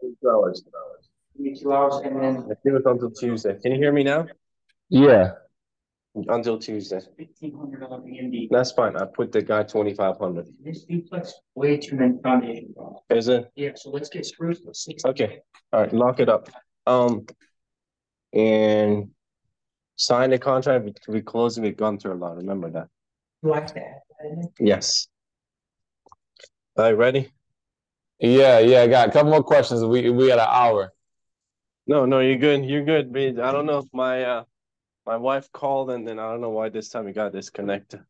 Two hours. Give me two hours and then I think it's until Tuesday. Can you hear me now? Yeah. Until Tuesday. fifteen hundred dollar B. That's fine. I put the guy twenty-five hundred. This duplex, way too many foundation problems. Is it? Yeah, so let's get screwed for six. Okay, all right, lock it up. Um, and sign the contract, we, we closing with Gunter Law, remember that? Do I have to that? Yes. All right, ready? Yeah, yeah, I got a couple more questions. We we got an hour. No, no, you're good, you're good, I don't know if my, uh, my wife called and then I don't know why this time we got disconnected.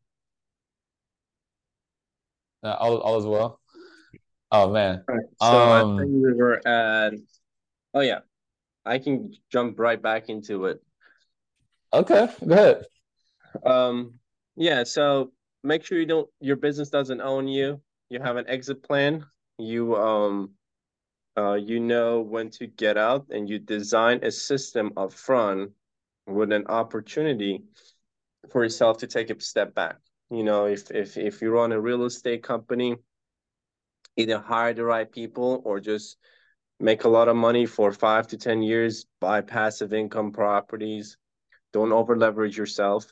Uh, all all is well. Oh man. So I Um, think we were at, oh yeah, I can jump right back into it. Okay, go ahead. Um, yeah, so make sure you don't, your business doesn't own you. You have an exit plan. You, um, uh, you know when to get out and you design a system up front with an opportunity for yourself to take a step back. You know, if, if, if you run a real estate company, either hire the right people or just make a lot of money for five to 10 years, buy passive income properties. Don't over leverage yourself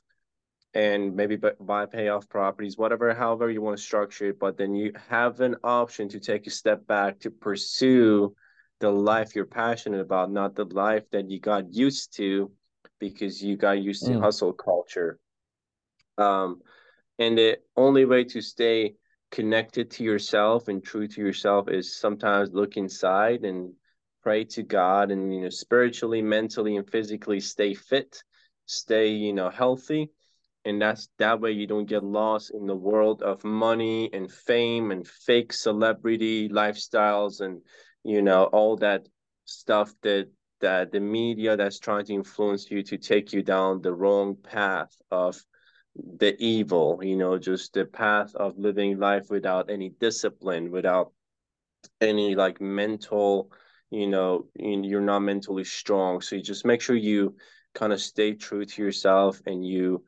and maybe bu- buy payoff properties, whatever, however you want to structure it. But then you have an option to take a step back to pursue the life you're passionate about, not the life that you got used to because you got used to Mm. hustle culture. Um, and the only way to stay connected to yourself and true to yourself is sometimes look inside and pray to God and you know spiritually, mentally, and physically stay fit, stay you know healthy, and that's that way you don't get lost in the world of money and fame and fake celebrity lifestyles and you know all that stuff that that the media that's trying to influence you to take you down the wrong path of the evil, you know, just the path of living life without any discipline, without any like mental, you know, you- you're not mentally strong. So you just make sure you kind of stay true to yourself and you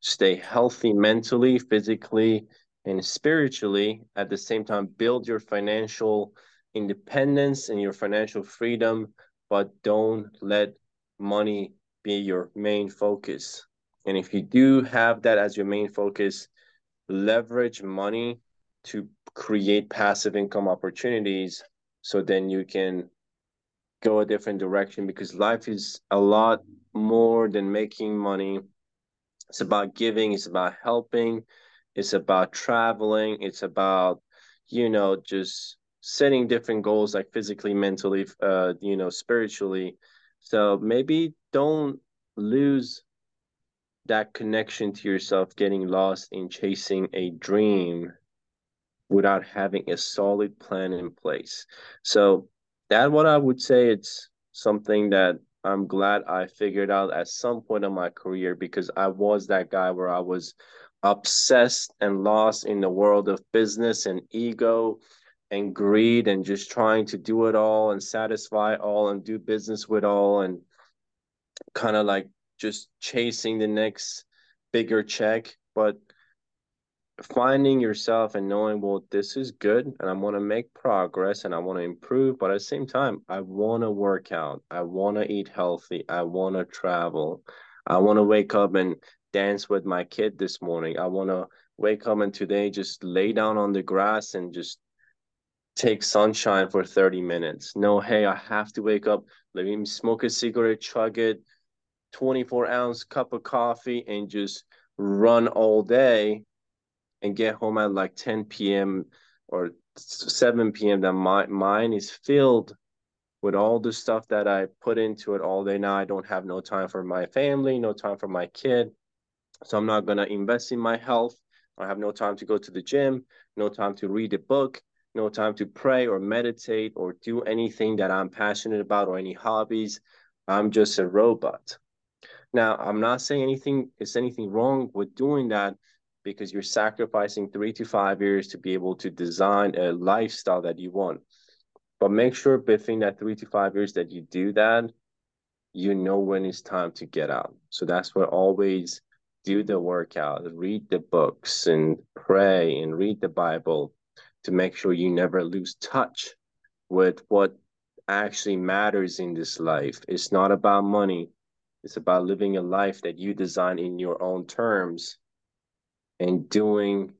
stay healthy mentally, physically, and spiritually. At the same time, build your financial independence and your financial freedom, but don't let money be your main focus. And if you do have that as your main focus, leverage money to create passive income opportunities so then you can go a different direction because life is a lot more than making money. It's about giving, it's about helping, it's about traveling, it's about, you know, just setting different goals like physically, mentally, uh, you know, spiritually. So maybe don't lose that connection to yourself getting lost in chasing a dream without having a solid plan in place. So that what I would say it's something that I'm glad I figured out at some point in my career because I was that guy where I was obsessed and lost in the world of business and ego and greed and just trying to do it all and satisfy all and do business with all and kind of like just chasing the next bigger check, but finding yourself and knowing, well, this is good and I want to make progress and I want to improve, but at the same time, I want to work out. I want to eat healthy. I want to travel. I want to wake up and dance with my kid this morning. I want to wake up and today just lay down on the grass and just take sunshine for 30 minutes. No, hey, I have to wake up, let me smoke a cigarette, chug it, 24 ounce cup of coffee, and just run all day and get home at like 10 p.m. or 7 p.m. That my mind is filled with all the stuff that I put into it all day. Now I don't have no time for my family, no time for my kid. So I'm not gonna invest in my health. I have no time to go to the gym, no time to read a book, no time to pray or meditate or do anything that I'm passionate about or any hobbies. I'm just a robot. Now, I'm not saying anything is anything wrong with doing that because you're sacrificing three to five years to be able to design a lifestyle that you want. But make sure between that three to five years that you do that, you know when it's time to get out. So that's what always do the workout, read the books and pray and read the Bible to make sure you never lose touch with what actually matters in this life. It's not about money. It's about living a life that you design in your own terms and doing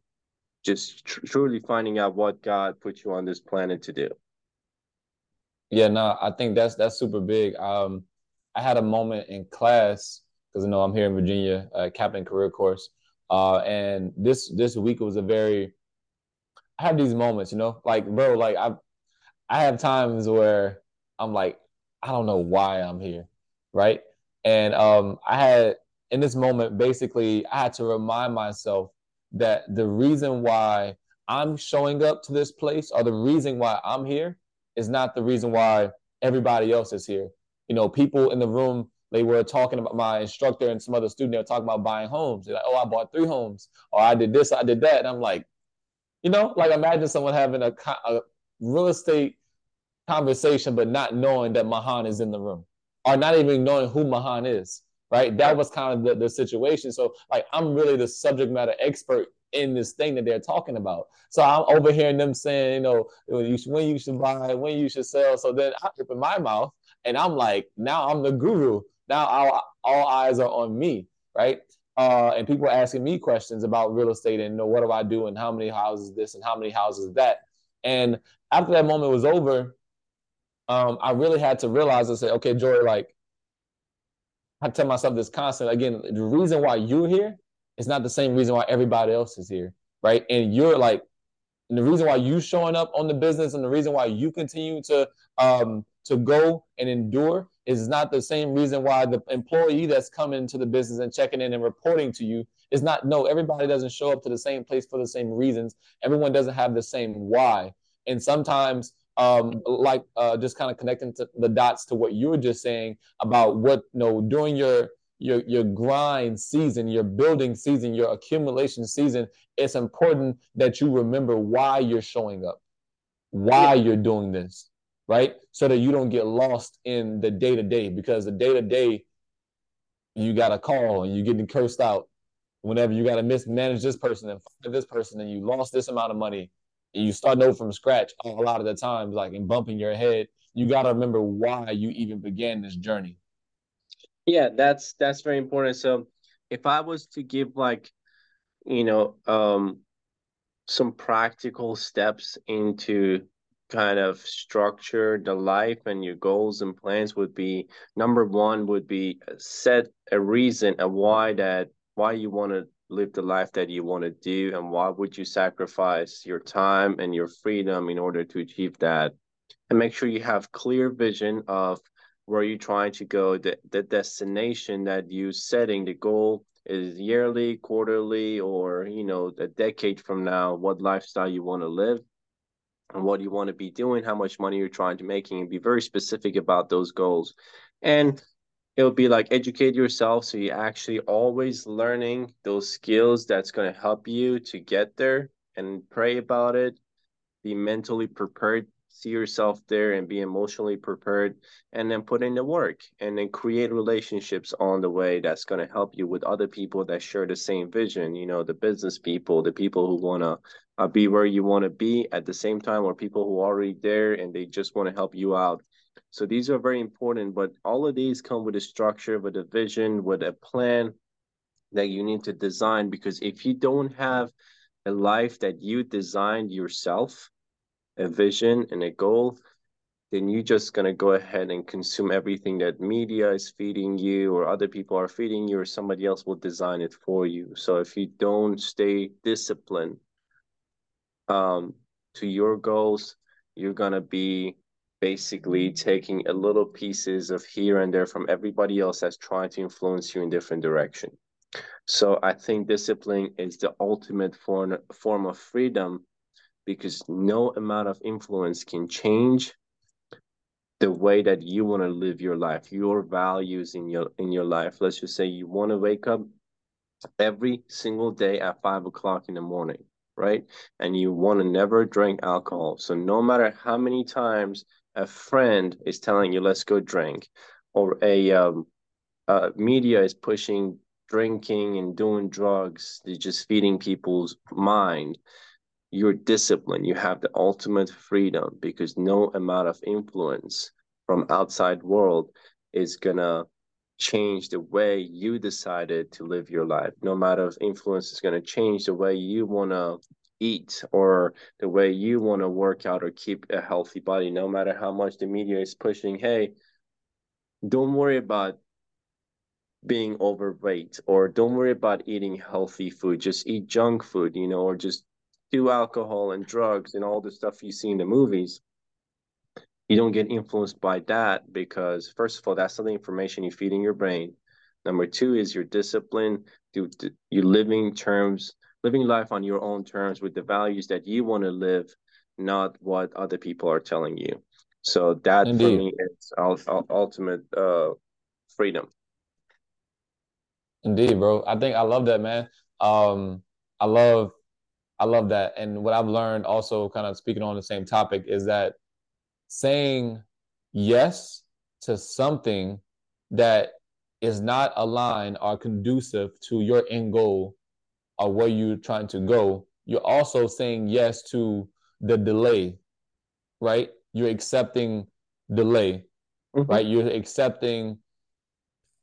just tr- truly finding out what God put you on this planet to do. Yeah, no, I think that's that's super big. Um, I had a moment in class because you know I'm here in Virginia, uh, captain career course, uh, and this this week was a very. I have these moments, you know, like bro, like I, I have times where I'm like, I don't know why I'm here, right? And um, I had in this moment, basically, I had to remind myself that the reason why I'm showing up to this place or the reason why I'm here is not the reason why everybody else is here. You know, people in the room, they were talking about my instructor and some other student, they were talking about buying homes. They're like, oh, I bought three homes, or I did this, I did that. And I'm like, you know, like imagine someone having a, a real estate conversation, but not knowing that Mahan is in the room, or not even knowing who Mahan is right? That was kind of the, the situation. So like I'm really the subject matter expert in this thing that they're talking about. So I'm overhearing them saying, you know, when you should, when you should buy, when you should sell. So then I open my mouth and I'm like, now I'm the guru. Now all, all eyes are on me, right? Uh, and people are asking me questions about real estate and you know what do I do and how many houses this and how many houses that. And after that moment was over, um, I really had to realize and say, okay, Joy, like I tell myself this constant Again, the reason why you're here is not the same reason why everybody else is here, right? And you're like, and the reason why you showing up on the business and the reason why you continue to um to go and endure is not the same reason why the employee that's coming to the business and checking in and reporting to you is not no everybody doesn't show up to the same place for the same reasons everyone doesn't have the same why and sometimes um, like uh, just kind of connecting to the dots to what you were just saying about what you know during your your your grind season, your building season, your accumulation season, it's important that you remember why you're showing up, why you're doing this, right? So that you don't get lost in the day to day because the day to day you got a call and you're getting cursed out whenever you got to mismanage this person and this person and you lost this amount of money you start over from scratch a lot of the times, like in bumping your head, you got to remember why you even began this journey. Yeah, that's that's very important. So if I was to give like, you know, um some practical steps into kind of structure the life and your goals and plans would be number one would be set a reason a why that why you want to live the life that you want to do and why would you sacrifice your time and your freedom in order to achieve that? And make sure you have clear vision of where you're trying to go the, the destination that you setting. The goal is yearly quarterly or you know a decade from now what lifestyle you want to live and what you want to be doing how much money you're trying to making and be very specific about those goals. And it'll be like educate yourself so you're actually always learning those skills that's going to help you to get there and pray about it. Be mentally prepared see yourself there and be emotionally prepared and then put in the work and then create relationships on the way that's going to help you with other people that share the same vision you know the business people the people who want to uh, be where you want to be at the same time or people who are already there and they just want to help you out so these are very important but all of these come with a structure with a vision with a plan that you need to design because if you don't have a life that you designed yourself a vision and a goal, then you're just going to go ahead and consume everything that media is feeding you or other people are feeding you or somebody else will design it for you. So if you don't stay disciplined um, to your goals, you're going to be basically taking a little pieces of here and there from everybody else that's trying to influence you in different direction. So I think discipline is the ultimate form, form of freedom because no amount of influence can change the way that you want to live your life, your values in your in your life. Let's just say you want to wake up every single day at five o'clock in the morning, right? And you want to never drink alcohol. So no matter how many times a friend is telling you let's go drink, or a um, uh, media is pushing drinking and doing drugs, they're just feeding people's mind. You're disciplined. You have the ultimate freedom because no amount of influence from outside world is gonna change the way you decided to live your life. No matter of influence is gonna change the way you wanna eat or the way you want to work out or keep a healthy body no matter how much the media is pushing hey don't worry about being overweight or don't worry about eating healthy food just eat junk food you know or just do alcohol and drugs and all the stuff you see in the movies, you don't get influenced by that because first of all, that's not the information you feed in your brain. Number two is your discipline. Do you living terms, living life on your own terms with the values that you want to live, not what other people are telling you. So that Indeed. for me is ultimate uh, freedom. Indeed, bro. I think I love that, man. Um, I love I love that. And what I've learned also kind of speaking on the same topic is that saying yes to something that is not aligned or conducive to your end goal or where you're trying to go, you're also saying yes to the delay, right? You're accepting delay, mm-hmm. right? You're accepting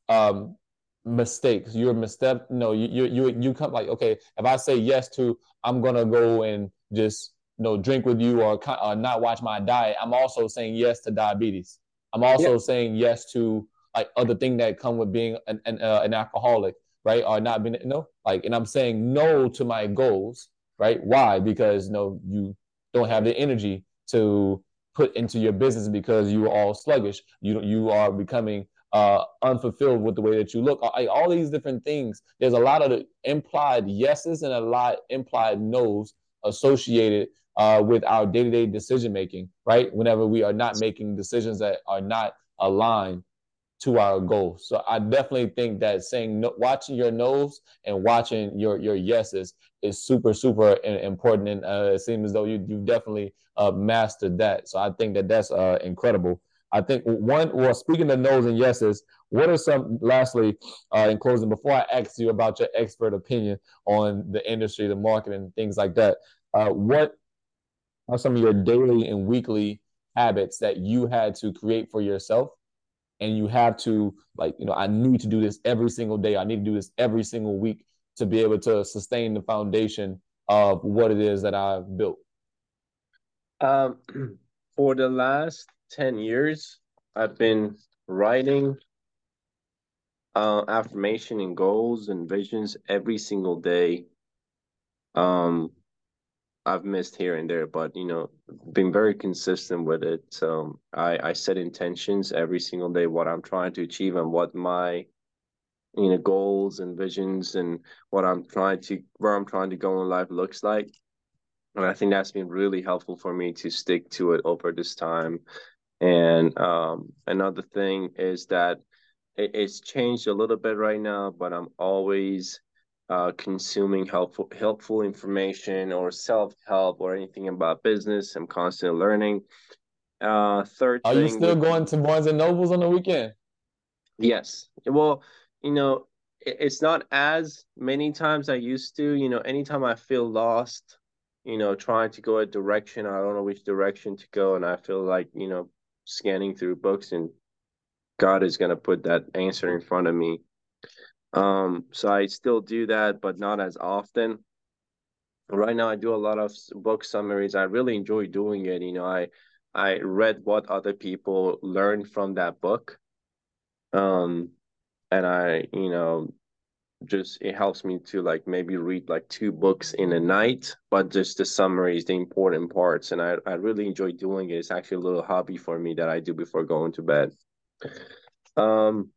um, mistakes. You're mistake. No, you you you you come like okay. If I say yes to, I'm gonna go and just you know drink with you or, or not watch my diet. I'm also saying yes to diabetes. I'm also yeah. saying yes to like other thing that come with being an an, uh, an alcoholic, right? Or not being you know like, and I'm saying no to my goals, right? Why? Because you know you don't have the energy to put into your business because you are all sluggish. You you are becoming uh, unfulfilled with the way that you look. All, all these different things. There's a lot of implied yeses and a lot implied nos associated uh, with our day-to-day decision making. Right, whenever we are not making decisions that are not aligned to our goals. So I definitely think that saying no, watching your nose and watching your your yeses is super super important, and uh, it seems as though you you've definitely uh, mastered that. So I think that that's uh, incredible. I think one, well, speaking of no's and yeses, what are some, lastly, uh, in closing, before I ask you about your expert opinion on the industry, the market, and things like that, uh, what are some of your daily and weekly habits that you had to create for yourself? And you have to, like, you know, I need to do this every single day. I need to do this every single week to be able to sustain the foundation of what it is that I've built. Um, for the last 10 years, I've been writing uh, affirmation and goals and visions every single day. Um, I've missed here and there, but you know, been very consistent with it. So I, I set intentions every single day, what I'm trying to achieve and what my you know goals and visions and what I'm trying to where I'm trying to go in life looks like. And I think that's been really helpful for me to stick to it over this time and um, another thing is that it, it's changed a little bit right now, but I'm always uh, consuming helpful helpful information or self help or anything about business. I'm constantly learning. Uh, third, are you still going to Barnes and Nobles on the weekend? Yes. Well, you know, it's not as many times I used to. You know, anytime I feel lost, you know, trying to go a direction, I don't know which direction to go, and I feel like you know, scanning through books and God is gonna put that answer in front of me. Um, so I still do that, but not as often. Right now, I do a lot of book summaries. I really enjoy doing it. You know, I I read what other people learned from that book. Um, and I, you know, just it helps me to like maybe read like two books in a night, but just the summaries, the important parts. And I, I really enjoy doing it. It's actually a little hobby for me that I do before going to bed. Um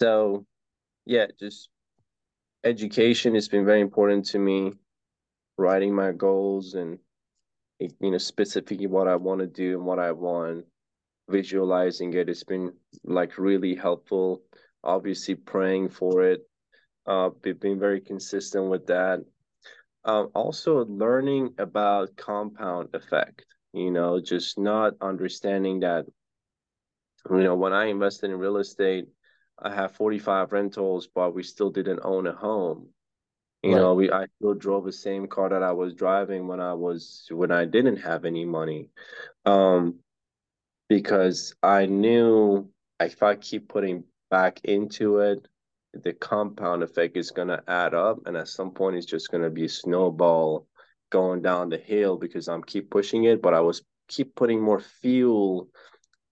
so yeah, just education has been very important to me, writing my goals and you know specifically what I want to do and what I want, visualizing it. It's been like really helpful. Obviously, praying for it. Uh, being very consistent with that. Um, also learning about compound effect. You know, just not understanding that. You know, when I invested in real estate, I have 45 rentals, but we still didn't own a home. You right. know, we I still drove the same car that I was driving when I was when I didn't have any money. Um because I knew if I keep putting back into it, the compound effect is gonna add up and at some point it's just gonna be a snowball going down the hill because I'm keep pushing it, but I was keep putting more fuel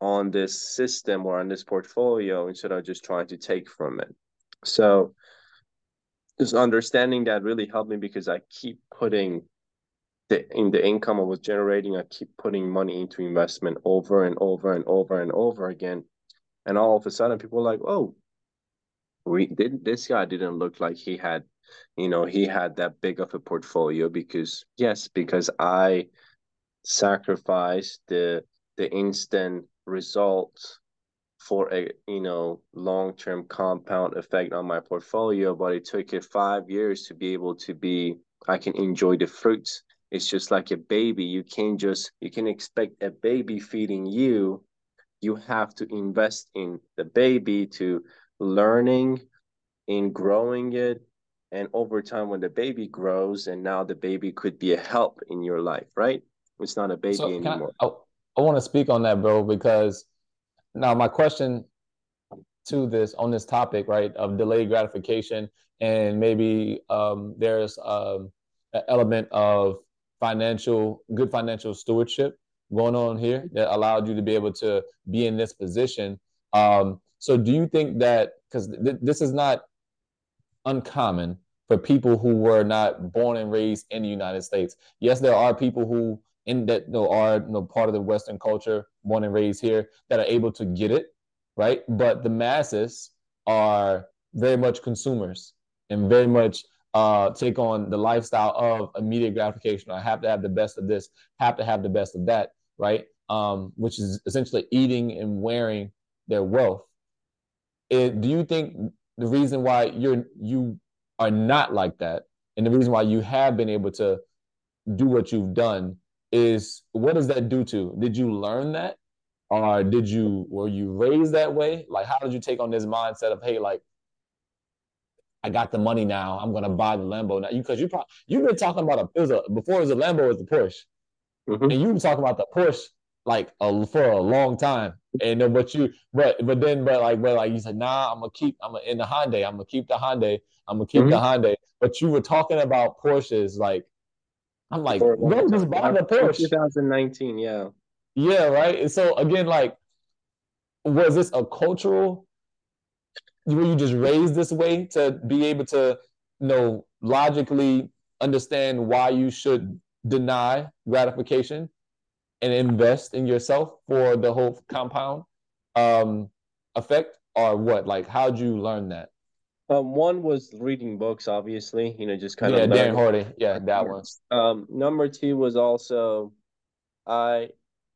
on this system or on this portfolio instead of just trying to take from it. So just understanding that really helped me because I keep putting the in the income I was generating, I keep putting money into investment over and over and over and over again. And all of a sudden people are like, oh, we didn't. this guy didn't look like he had, you know, he had that big of a portfolio because yes, because I sacrificed the the instant results for a you know long-term compound effect on my portfolio but it took it five years to be able to be i can enjoy the fruits. It's just like a baby. You can't just you can expect a baby feeding you. You have to invest in the baby to learning in growing it. And over time when the baby grows and now the baby could be a help in your life right? It's not a baby so anymore. I, oh, I want to speak on that, bro, because now my question to this on this topic, right, of delayed gratification, and maybe um, there's um, an element of financial, good financial stewardship going on here that allowed you to be able to be in this position. Um, so, do you think that because th- this is not uncommon for people who were not born and raised in the United States? Yes, there are people who in that you know, are you know, part of the Western culture, born and raised here, that are able to get it, right? But the masses are very much consumers and very much uh, take on the lifestyle of immediate gratification. I have to have the best of this, have to have the best of that, right? Um, which is essentially eating and wearing their wealth. It, do you think the reason why you're you are not like that, and the reason why you have been able to do what you've done is what does that do to? Did you learn that? Or did you were you raised that way? Like how did you take on this mindset of hey, like I got the money now. I'm gonna buy the Lambo now. You because you probably you've been talking about a it was a before it was a Lambo, it was the Porsche. Mm-hmm. And you been talking about the Porsche like a, for a long time. And then but you but but then but like but like you said, nah, I'm gonna keep I'm gonna in the Hyundai, I'm gonna keep the Hyundai, I'm gonna keep mm-hmm. the Hyundai. But you were talking about Porsches like I'm like, go just buy the Porsche. 2019, yeah. Yeah, right. And so again, like, was this a cultural? Were you just raised this way to be able to, you know, logically understand why you should deny gratification and invest in yourself for the whole compound um, effect, or what? Like, how'd you learn that? Um, one was reading books, obviously, you know, just kind yeah, of. Yeah, Darren Hardy. Yeah, that one. Um, number two was also, I,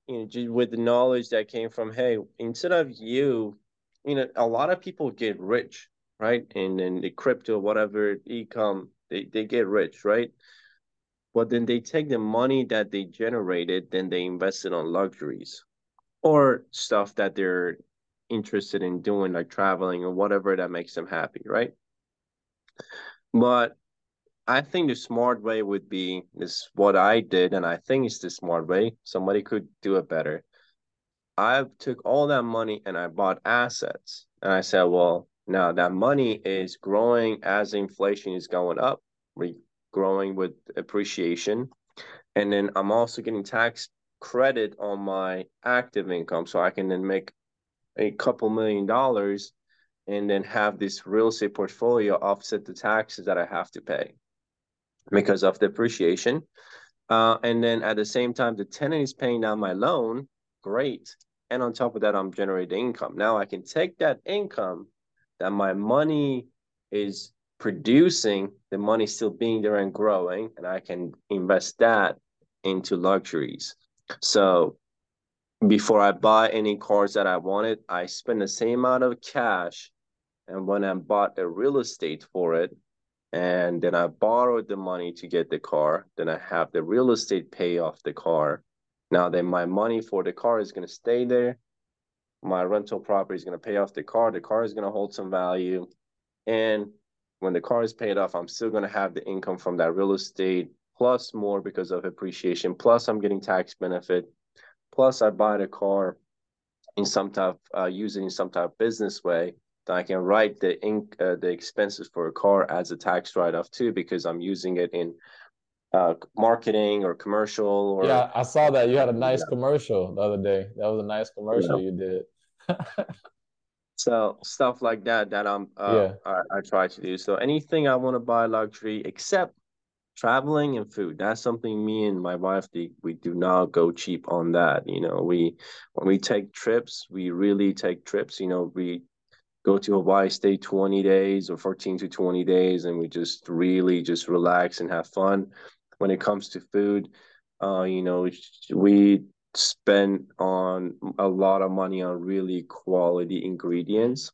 you know, just with the knowledge that came from, hey, instead of you, you know, a lot of people get rich right? And then the crypto, whatever e-com, they, they get rich, right? But then they take the money that they generated, then they invest it on luxuries or stuff that they're interested in doing, like traveling or whatever that makes them happy, right? But I think the smart way would be is what I did, and I think it's the smart way. Somebody could do it better. I took all that money and I bought assets. And I said, well, now that money is growing as inflation is going up, We're growing with appreciation. And then I'm also getting tax credit on my active income. So I can then make a couple million dollars and then have this real estate portfolio offset the taxes that I have to pay because of depreciation. Uh, and then at the same time, the tenant is paying down my loan. Great. And on top of that, I'm generating income. Now I can take that income that my money is producing, the money still being there and growing, and I can invest that into luxuries. So before I buy any cars that I wanted, I spend the same amount of cash. And when I bought a real estate for it, and then I borrowed the money to get the car. Then I have the real estate pay off the car. Now then my money for the car is going to stay there. My rental property is going to pay off the car. The car is going to hold some value. And when the car is paid off, I'm still going to have the income from that real estate plus more because of appreciation. Plus I'm getting tax benefit. Plus I buy the car in some type, uh, using some type of business way that I can write the ink uh, the expenses for a car as a tax write off too because I'm using it in uh, marketing or commercial. Or, yeah, I saw that you had a nice yeah. commercial the other day. That was a nice commercial yeah. you did. so stuff like that that I'm uh, yeah. I, I try to do. So anything I want to buy luxury except traveling and food that's something me and my wife we do not go cheap on that you know. We when we take trips we really take trips you know. We go to Hawaii, stay 20 days or 14 to 20 days, and we just really just relax and have fun. When it comes to food, uh, you know, we spend on a lot of money on really quality ingredients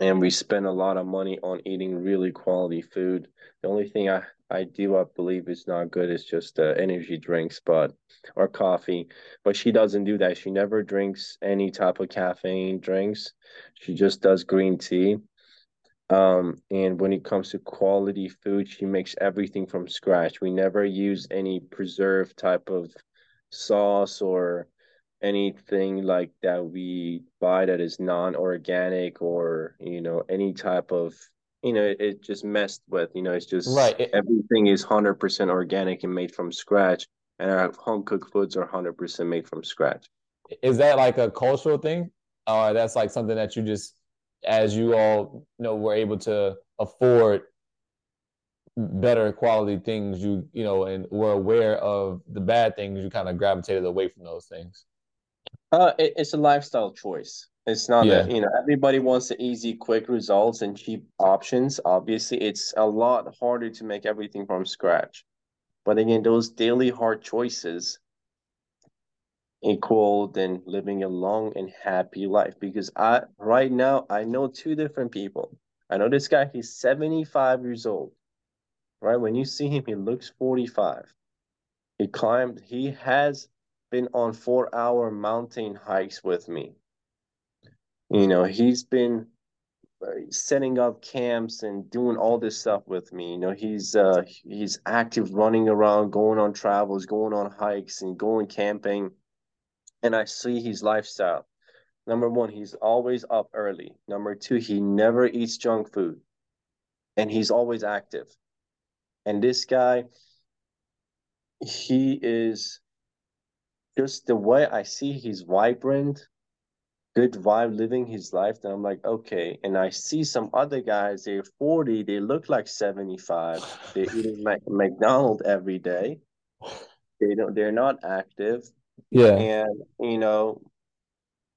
and we spend a lot of money on eating really quality food. The only thing I, I do, I believe, is not good is just uh, energy drinks, but or coffee. But she doesn't do that. She never drinks any type of caffeine drinks. She just does green tea. Um, and when it comes to quality food, she makes everything from scratch. We never use any preserved type of sauce or anything like that we buy that is non-organic or you know any type of you know it just messed with you know it's just right everything is 100% organic and made from scratch and our home cooked foods are 100% made from scratch. Is that like a cultural thing? Or that's like something that you just as you all you know were able to afford better quality things you you know and were aware of the bad things you kind of gravitated away from those things uh, it, it's a lifestyle choice. It's not yeah. that you know everybody wants the easy, quick results and cheap options. Obviously, it's a lot harder to make everything from scratch. But again, those daily hard choices equal than living a long and happy life. Because I right now I know two different people. I know this guy, he's 75 years old. Right? When you see him, he looks 45. He climbed, he has been on four hour mountain hikes with me. You know, he's been uh, setting up camps and doing all this stuff with me. You know, he's uh he's active running around, going on travels, going on hikes and going camping. And I see his lifestyle. Number one, he's always up early. Number two, he never eats junk food. And he's always active. And this guy, he is just the way I see he's vibrant, good vibe, living his life, then I'm like, okay. And I see some other guys, they're 40, they look like 75. They're eating Mac- McDonald's every day. They don't they're not active. Yeah. And you know,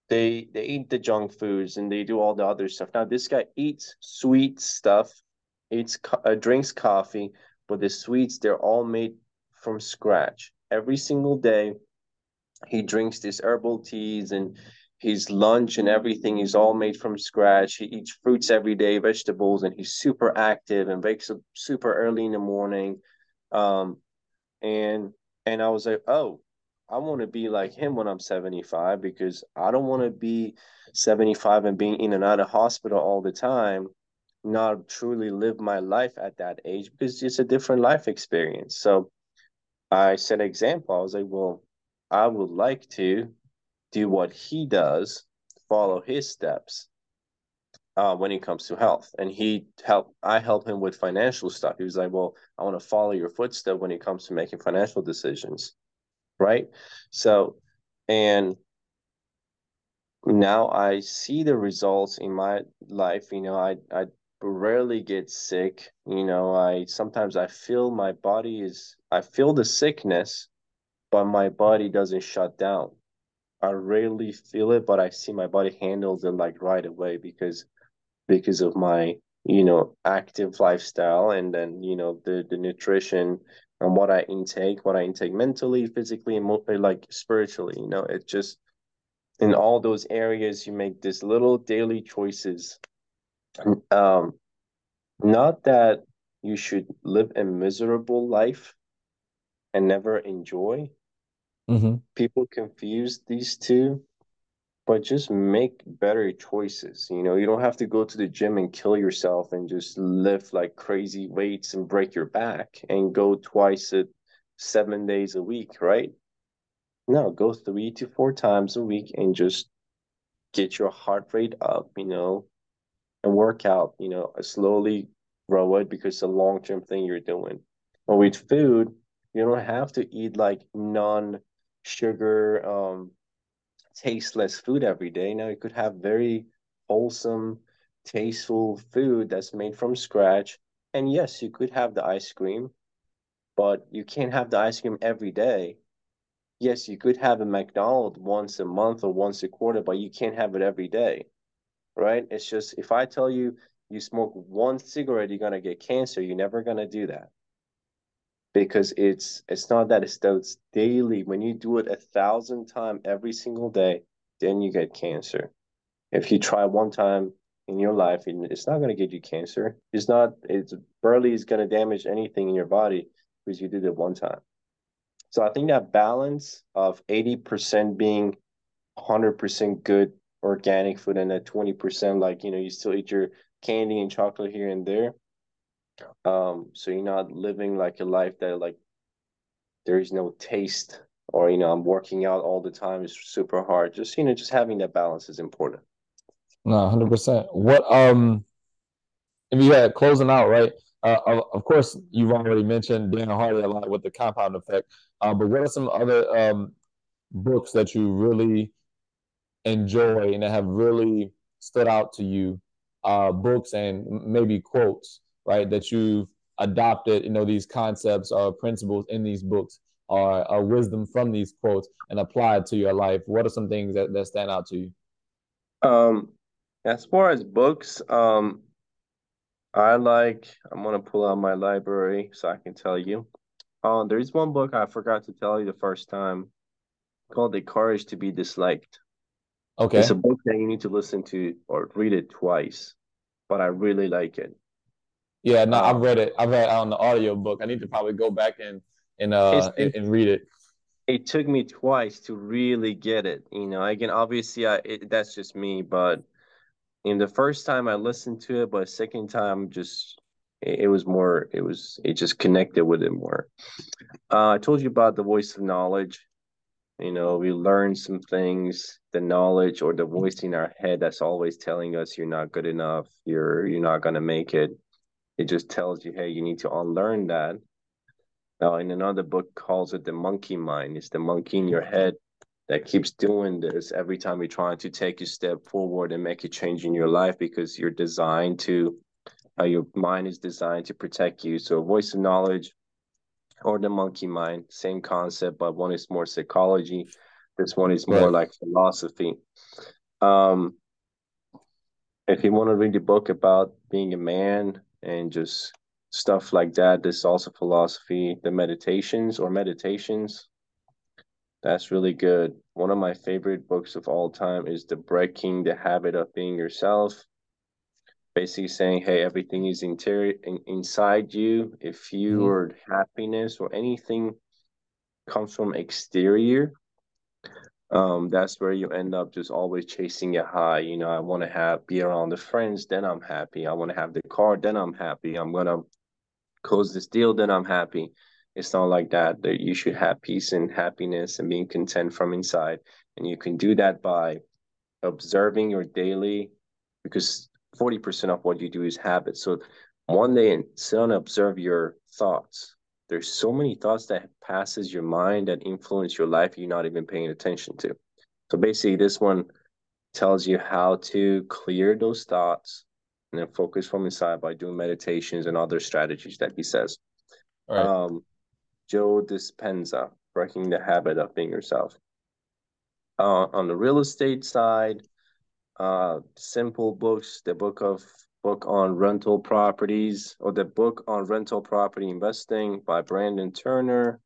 they they eat the junk foods and they do all the other stuff. Now this guy eats sweet stuff, eats uh, drinks coffee, but the sweets they're all made from scratch every single day he drinks these herbal teas and his lunch and everything is all made from scratch. He eats fruits every day, vegetables, and he's super active and wakes up super early in the morning. Um, and and I was like, oh, I want to be like him when I'm 75 because I don't want to be 75 and being in and out of hospital all the time, not truly live my life at that age because it's a different life experience. So I set an example. I was like, well, I would like to do what he does, follow his steps uh, when it comes to health. And he helped, I help him with financial stuff. He was like, well, I want to follow your footsteps when it comes to making financial decisions. Right. So, and now I see the results in my life. You know, I, I rarely get sick. You know, I sometimes I feel my body is, I feel the sickness, but my body doesn't shut down. I rarely feel it, but I see my body handles it like right away because because of my you know active lifestyle and then you know the the nutrition and what I intake, what I intake mentally, physically, and like spiritually. You know, it just in all those areas you make these little daily choices. Um, not that you should live a miserable life and never enjoy. Mm-hmm. People confuse these two but just make better choices. You know, you don't have to go to the gym and kill yourself and just lift like crazy weights and break your back and go twice at seven days a week, right? No, go three to four times a week and just get your heart rate up, you know, and work out, you know, slowly grow it because it's a long term thing you're doing. But with food, you don't have to eat like non sugar um tasteless food every day. Now you could have very wholesome, tasteful food that's made from scratch. And yes, you could have the ice cream, but you can't have the ice cream every day. Yes, you could have a McDonald's once a month or once a quarter, but you can't have it every day. Right? It's just if I tell you you smoke one cigarette, you're gonna get cancer, you're never gonna do that because it's it's not that it's, it's daily. When you do it a thousand times every single day, then you get cancer. If you try one time in your life, it's not going to get you cancer. It's not. It's barely is going to damage anything in your body because you did it one time. So I think that balance of eighty percent being hundred percent good organic food and that twenty percent like you know you still eat your candy and chocolate here and there um, so you're not living like a life that like there is no taste or you know I'm working out all the time is super hard. Just you know, just having that balance is important. No, hundred percent. What um, if you had closing out right? Uh, of, of course, you've already mentioned Darren Hardy a lot with the compound effect. Uh, but what are some other um books that you really enjoy and that have really stood out to you? Uh, books and maybe quotes right? That you've adopted, you know, these concepts or principles in these books or, or wisdom from these quotes and applied to your life. What are some things that, that stand out to you? Um, as far as books, um, I like, I'm going to pull out my library so I can tell you. Um, there's one book I forgot to tell you the first time called The Courage to be Disliked. Okay. It's a book that you need to listen to or read it twice, but I really like it. Yeah, no, I've read it. I've read it on the audio book. I need to probably go back and and uh and, and, read it. It took me twice to really get it. You know, again, obviously, I it, that's just me, but in the first time I listened to it, but second time, just it, it was more. It was it just connected with it more. Uh, I told you about the voice of knowledge. You know, we learn some things, the knowledge or the voice in our head that's always telling us you're not good enough, you're you're not gonna make it it just tells you, hey, you need to unlearn that. Now, in another book, calls it the monkey mind. It's the monkey in your head that keeps doing this every time you're trying to take a step forward and make a change in your life because you're designed to, uh, your mind is designed to protect you. So, voice of knowledge or the monkey mind, same concept, but one is more psychology. This one is more right. like philosophy. Um, if you want to read the book about being a man, and just stuff like that. There's also philosophy, the meditations or meditations. That's really good. One of my favorite books of all time is The Breaking the Habit of Being Yourself. Basically saying, hey, everything is interior in, inside you. If your mm-hmm. happiness or anything comes from exterior, um, that's where you end up just always chasing a high. You know, I want to have be around the friends, then I'm happy. I want to have the car, then I'm happy. I'm gonna close this deal, then I'm happy. It's not like that. That you should have peace and happiness and being content from inside, and you can do that by observing your daily, because forty percent of what you do is habit. So one day and sit and observe your thoughts there's so many thoughts that passes your mind that influence your life you're not even paying attention to. So basically this one tells you how to clear those thoughts and then focus from inside by doing meditations and other strategies that he says. Right. um, joe dispenza breaking the habit of being yourself. Uh, on the real estate side uh, simple books the book of book on rental properties or the book on rental property investing by Brandon Turner.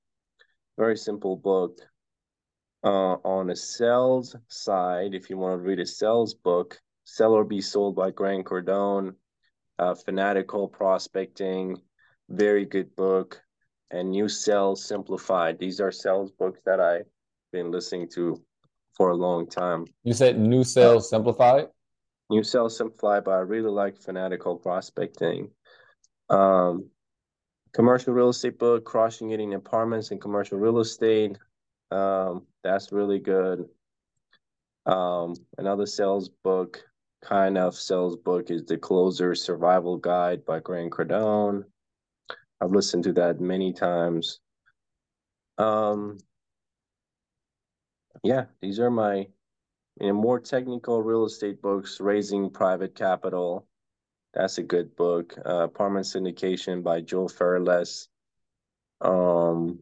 Very simple book. Uh, on the sales side, if you want to read a sales book, Sell or Be Sold by Grant Cardone, uh, Fanatical Prospecting, very good book, and New Sales Simplified. These are sales books that I've been listening to for a long time. You said New Sales Simplified? New Sales Simplified, but I really like Fanatical Prospecting. Um, commercial real estate book, Crushing It in Apartments and Commercial Real Estate. Um, that's really good. Um, another sales book, kind of sales book, is The Closer Survival Guide by Grant Cardone. I've listened to that many times. Um, yeah, these are my in more technical real estate books, Raising Private Capital. That's a good book. Uh, Apartment Syndication by Joe Fairless. Um,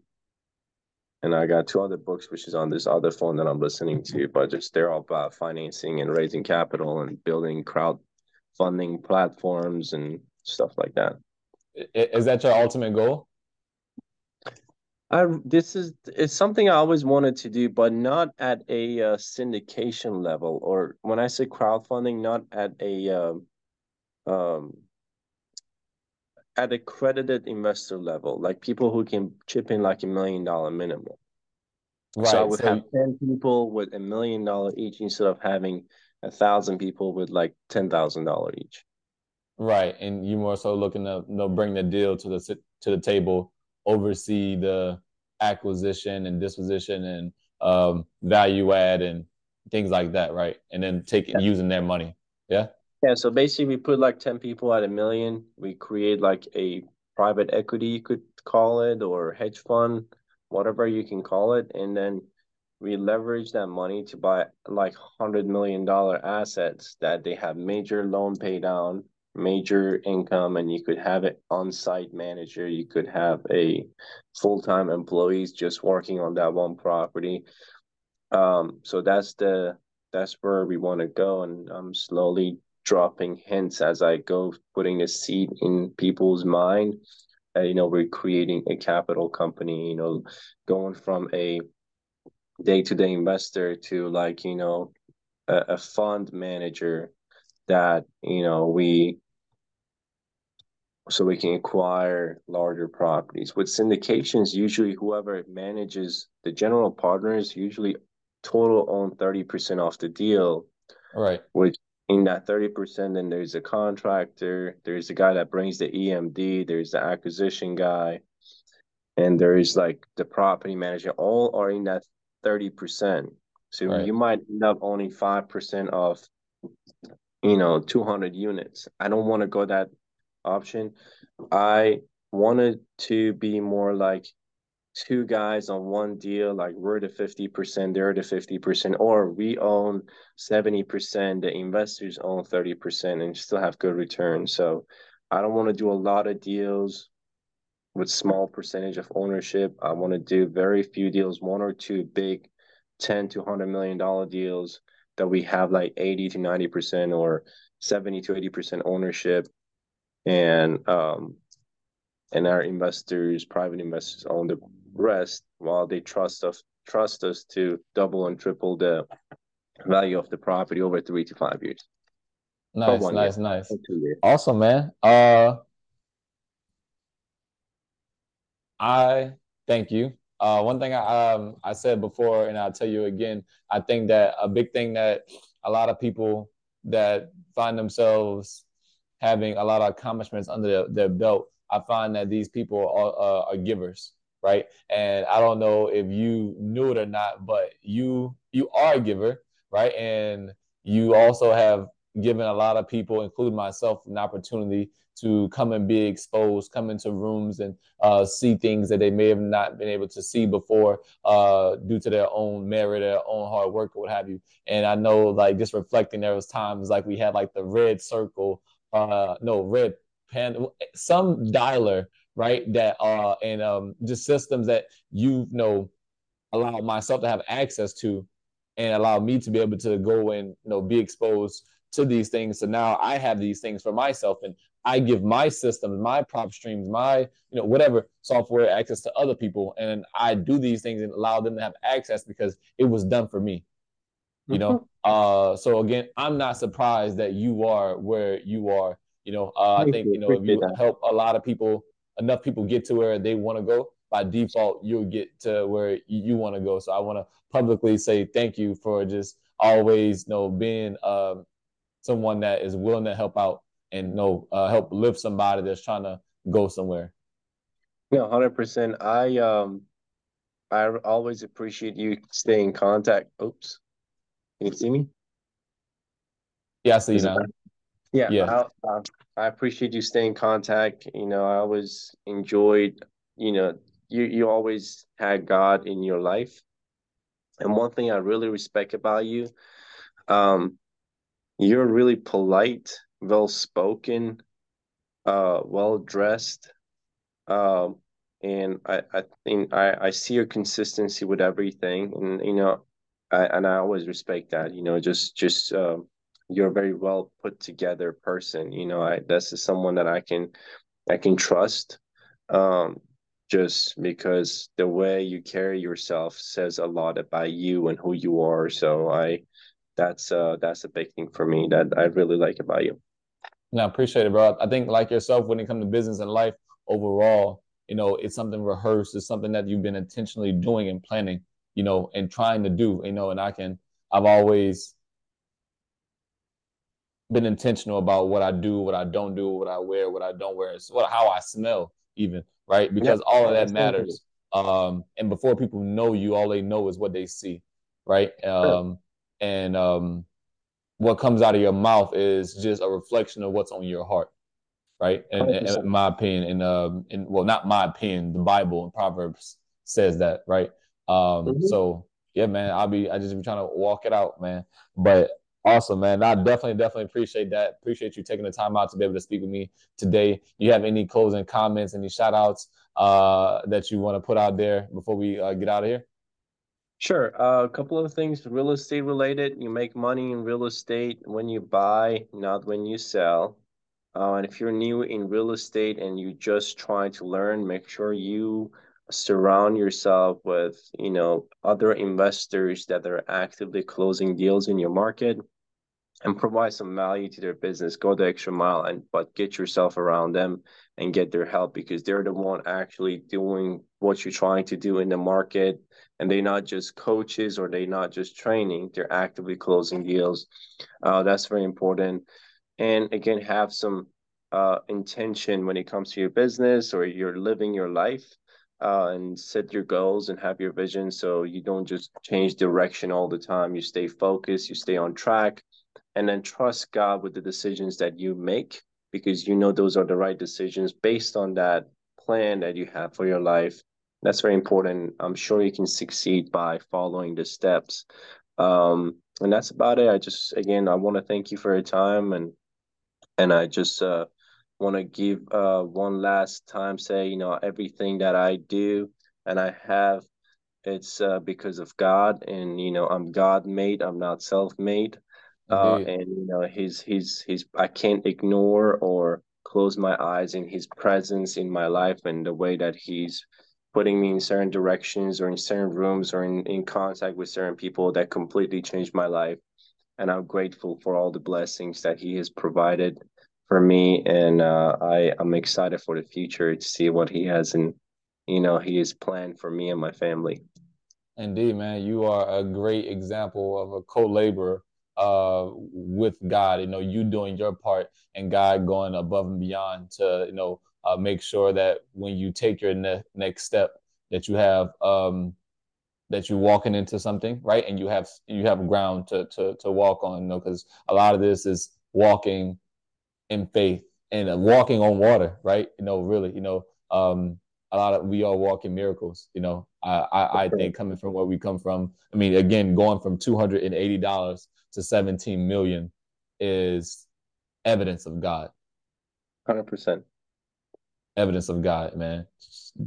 and I got two other books, which is on this other phone that I'm listening to, but just they're all about financing and raising capital and building crowd funding platforms and stuff like that. Is that your ultimate goal? I this is it's something I always wanted to do, but not at a uh, syndication level, or when I say crowdfunding, not at a um, um at a credited investor level, like people who can chip in like a million dollar minimum. Right. So I would so have ten people with a million dollar each instead of having a thousand people with like ten thousand dollar each. Right, and you more so looking to you know, bring the deal to the to the table oversee the acquisition and disposition and um, value add and things like that, right? And then taking yeah. using their money. Yeah. Yeah. So basically, we put like ten people at a million. We create like a private equity, you could call it, or hedge fund, whatever you can call it, and then we leverage that money to buy like hundred million dollar assets that they have major loan pay down major income and you could have an on-site manager you could have a full-time employees just working on that one property. Um so that's the that's where we want to go and i'm slowly dropping hints as i go putting a seed in people's mind. Uh, you know we're creating a capital company you know going from a day-to-day investor to like you know a, a fund manager that you know we so we can acquire larger properties. With syndications, usually whoever manages the general partners usually total own 30% off the deal. Right. Which in that 30%, then there's a contractor, there's a guy that brings the EMD, there's the acquisition guy, and there is like the property manager. All are in that 30%. So right. you might end up owning 5% of, you know, 200 units. I don't want to go that option. I wanted to be more like two guys on one deal, like we're the 50%, they're the 50%, or we own 70%, the investors own 30% and still have good returns. So I don't want to do a lot of deals with small percentage of ownership. I want to do very few deals, one or two big 10 to 100 million dollar deals that we have like 80 to 90% or 70 to 80% ownership and um, and our investors, private investors, own the rest while they trust us trust us to double and triple the value of the property over three to five years. Nice, nice, year. nice. Awesome, man. Uh, I thank you. Uh, one thing I um I said before, and I'll tell you again. I think that a big thing that a lot of people that find themselves having a lot of accomplishments under their, their belt, I find that these people are, uh, are givers, right? And I don't know if you knew it or not, but you you are a giver, right? And you also have given a lot of people, including myself, an opportunity to come and be exposed, come into rooms and uh, see things that they may have not been able to see before uh, due to their own merit, their own hard work, or what have you. And I know, like, just reflecting, there was times like we had like the red circle, uh, no, red pen, some dialer, right? That uh, and um, just systems that you know allowed myself to have access to and allow me to be able to go and you know be exposed to these things. So now I have these things for myself and I give my systems, my PropStreams, my, you know, whatever software access to other people. And I do these things and allow them to have access because it was done for me. You know? Uh so again, I'm not surprised that you are where you are. You know, uh, I think, you know, if you help a lot of people, enough people get to where they want to go, by default, you'll get to where you, you want to go. So I want to publicly say thank you for just always, you know, being um, someone that is willing to help out and you know uh, help lift somebody that's trying to go somewhere. Yeah, hundred percent. I um, I always appreciate you staying in contact. Oops, can you see me? Yeah, see you now. Yeah, yeah. I, uh, I appreciate you staying in contact. You know, I always enjoyed. You know, you you always had God in your life, and one thing I really respect about you, um, you're really polite well spoken, uh, well dressed. Um, and I, I think I, I see your consistency with everything. And, you know, I, and I always respect that, you know, just, just, um, you're a very well put together person. You know, I, this is someone that I can, I can trust. Um, just because the way you carry yourself says a lot about you and who you are. So I, that's uh that's a big thing for me that I really like about you. No, I appreciate it, bro. I think like yourself, when it comes to business and life overall, you know, it's something rehearsed. It's something that you've been intentionally doing and planning, you know, and trying to do, you know, and I can, I've always been intentional about what I do, what I don't do, what I wear, what I don't wear, it's what, how I smell even, right? Because yeah, all of that matters. Um, and before people know you, all they know is what they see, right? Um, sure. and, um, what comes out of your mouth is just a reflection of what's on your heart, right? And, and in my opinion, and um, in well, not my opinion, the Bible and Proverbs says that, right? Um, mm-hmm. so yeah, man, I'll be I just be trying to walk it out, man. But awesome, man. I definitely, definitely appreciate that. Appreciate you taking the time out to be able to speak with me today. You have any closing comments, any shout outs uh, that you want to put out there before we uh, get out of here? Sure. Uh, a couple of things real estate related. You make money in real estate when you buy, not when you sell. Uh, and if you're new in real estate and you're just trying to learn, make sure you surround yourself with, you know, other investors that are actively closing deals in your market and provide some value to their business. Go the extra mile and but get yourself around them and get their help because they're the one actually doing what you're trying to do in the market. And they're not just coaches or they're not just training they're actively closing deals. Uh, that's very important. And again have some uh, intention when it comes to your business or you're living your life uh, and set your goals and have your vision so you don't just change direction all the time you stay focused you stay on track and then trust god with the decisions that you make because you know those are the right decisions based on that plan that you have for your life that's very important. I'm sure you can succeed by following the steps. Um, and that's about it. I just again I want to thank you for your time and and I just uh, want to give uh, one last time say you know everything that I do and I have it's uh, because of God and you know I'm God made I'm not self made uh, and you know he's he's he's I can't ignore or close my eyes in his presence in my life and the way that he's putting me in certain directions or in certain rooms or in, in contact with certain people that completely changed my life. And I'm grateful for all the blessings that he has provided for me. And uh, I, I'm excited for the future to see what he has and, you know, he has planned for me and my family. Indeed, man. You are a great example of a co-laborer uh, with God. You know, you doing your part and God going above and beyond to, you know, uh, make sure that when you take your ne- next step, that you have um, that you're walking into something right, and you have you have ground to to to walk on. You know, because a lot of this is walking in faith and uh, walking on water, right? You know, really, you know, um, a lot of we all walk in miracles. You know, I I, I think coming from where we come from, I mean, again, going from two hundred and eighty dollars to seventeen million is evidence of God. Hundred percent evidence of God, man.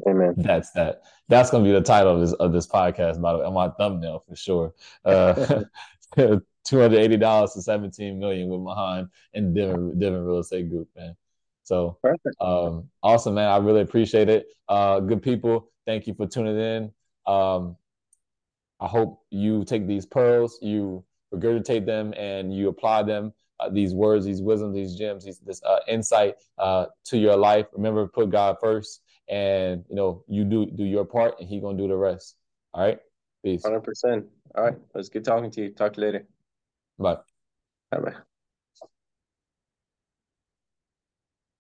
Amen. That's that. That's gonna be the title of this of this podcast, by the way, on my thumbnail for sure. Uh, Two hundred eighty dollars to seventeen million with Mahan and Divin Divin Real Estate Group, man. So Perfect. Um, awesome, man. I really appreciate it. Uh, good people, thank you for tuning in. Um, I hope you take these pearls, you regurgitate them, and you apply them uh, these words, these wisdoms, these gems, these, this uh, insight uh, to your life. Remember, put God first, and you know you do do your part, and He gonna do the rest. All right, peace. Hundred percent. All right, let's get talking to you. Talk to you later. Vai. Tá bem.